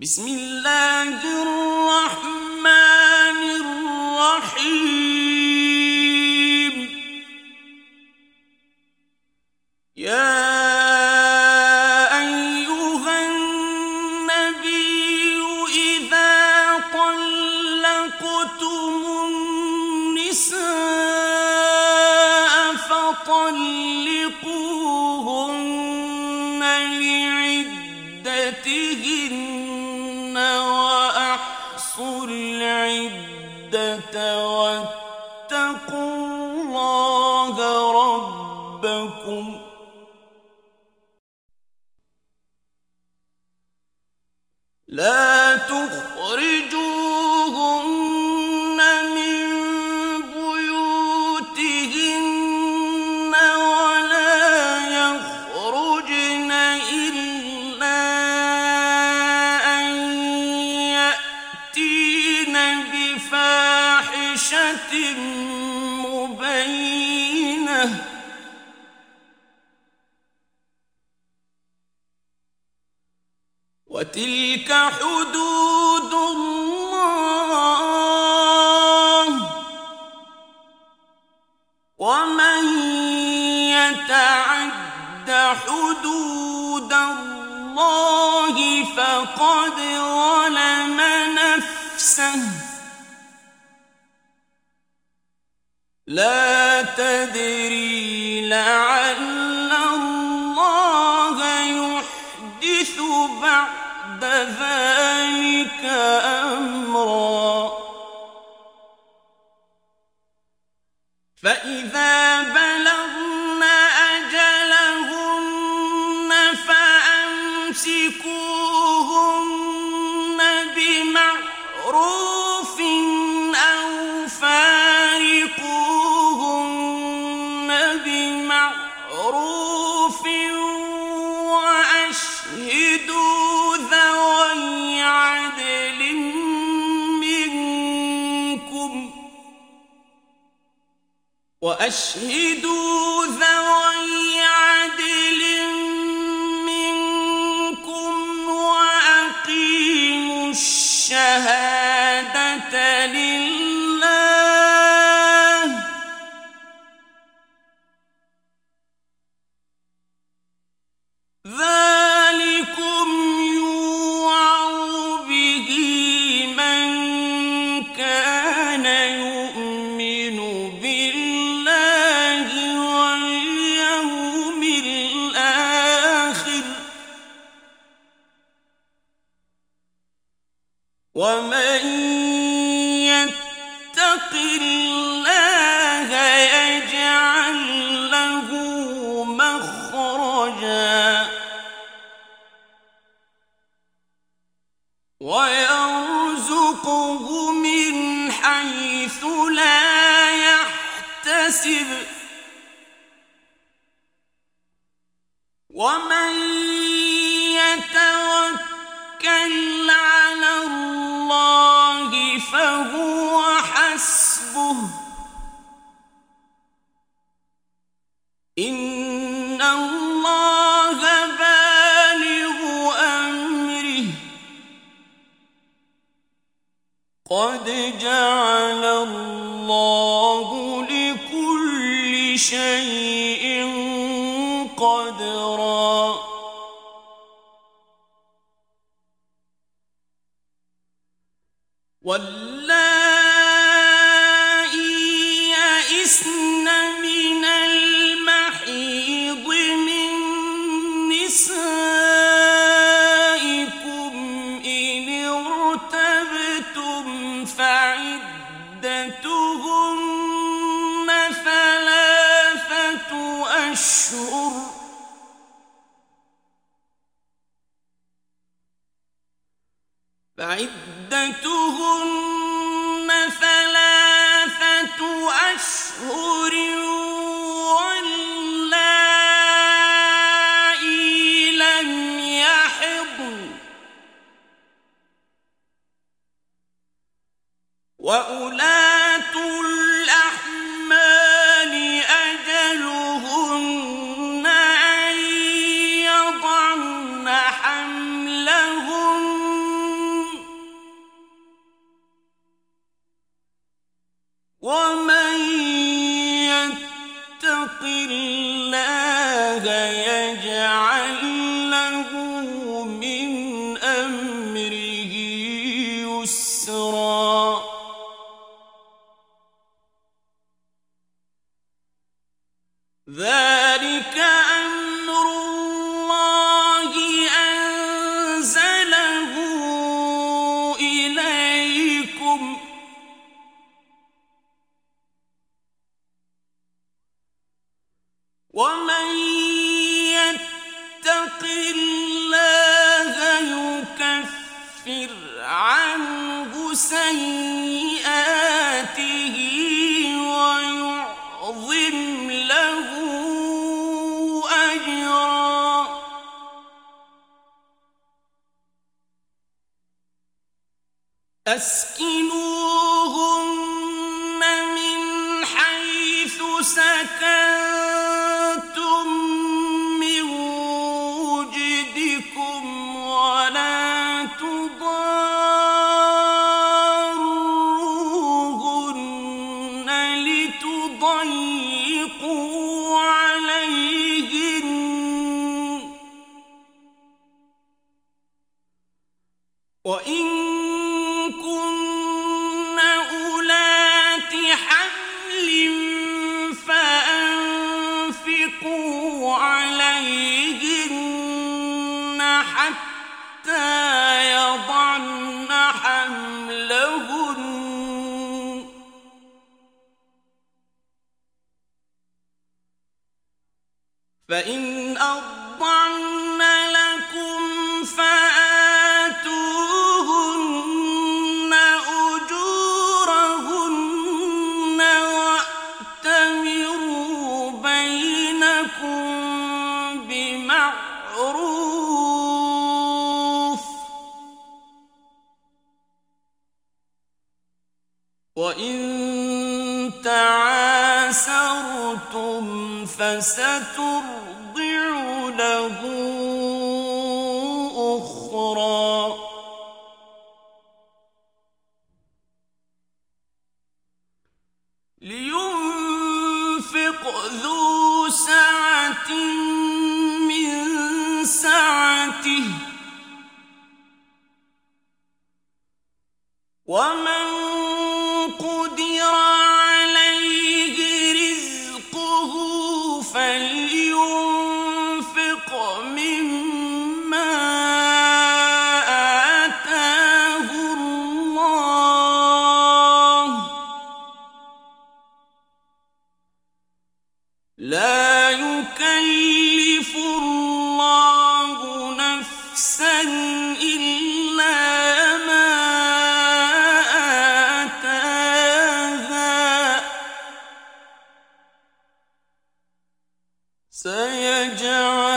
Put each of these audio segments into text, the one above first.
بسم الله الرحمن الرحيم. يا أيها النبي إذا طلقتم النساء فطلقوهن حدود الله ومن يتعد حدود الله فقد ظلم نفسه. لا تدري لعل بعد ذلك أمرا. فإذا واشهدوا يتوكل واللائي من المحيض من نسائكم إن ارتبتم فعدتهن ثلاثة أشهر فعدتهن ثلاثة أشهر يسرا ذلك Yes. عليهن حتى يضعن فسترضع له أخرى. لينفق ذو سعة يجعل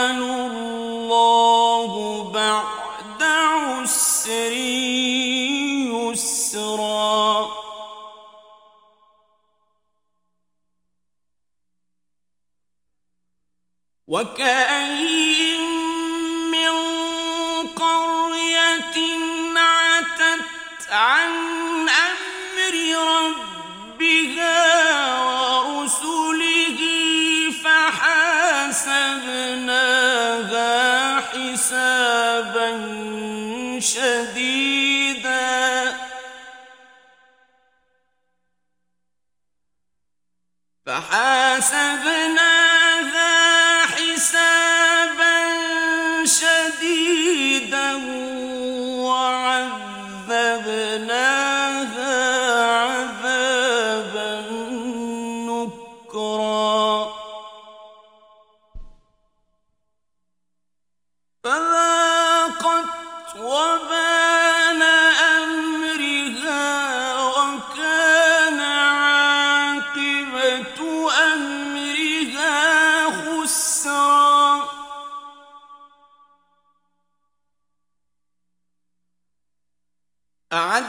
شديد أعد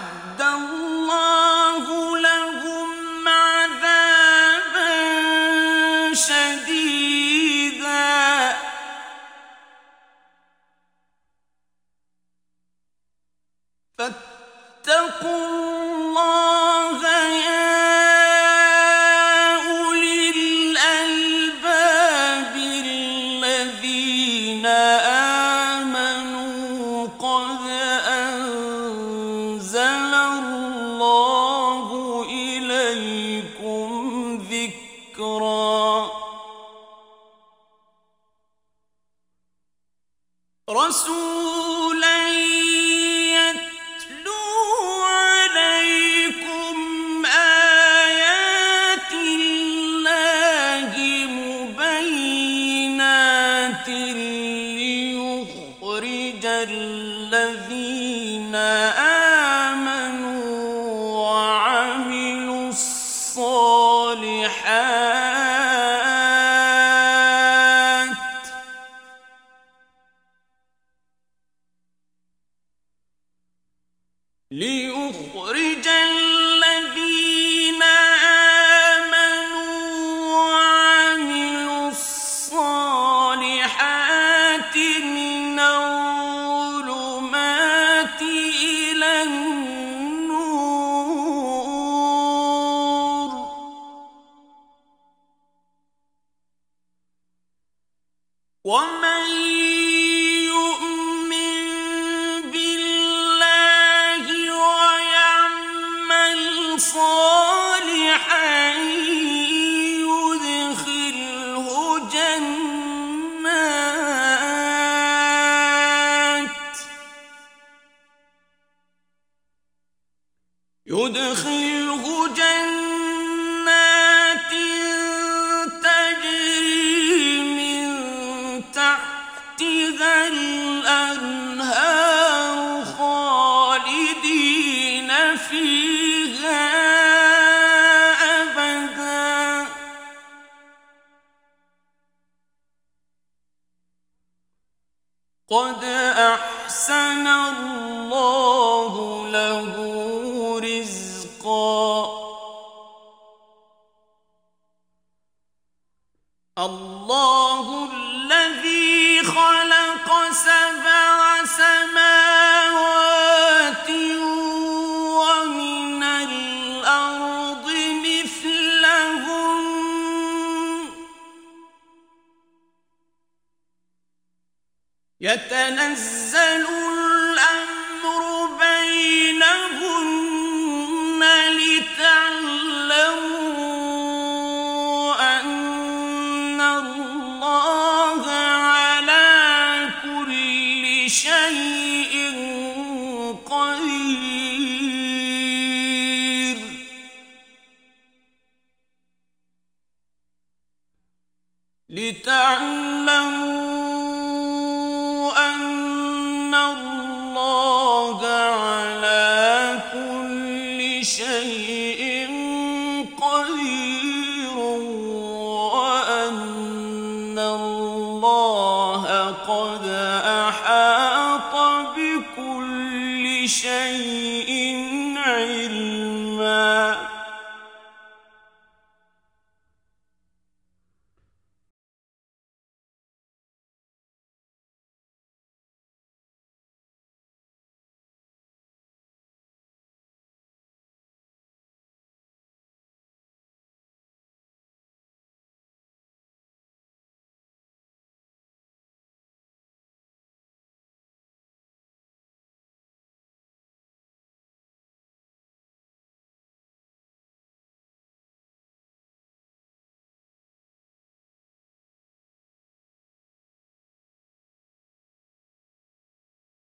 قد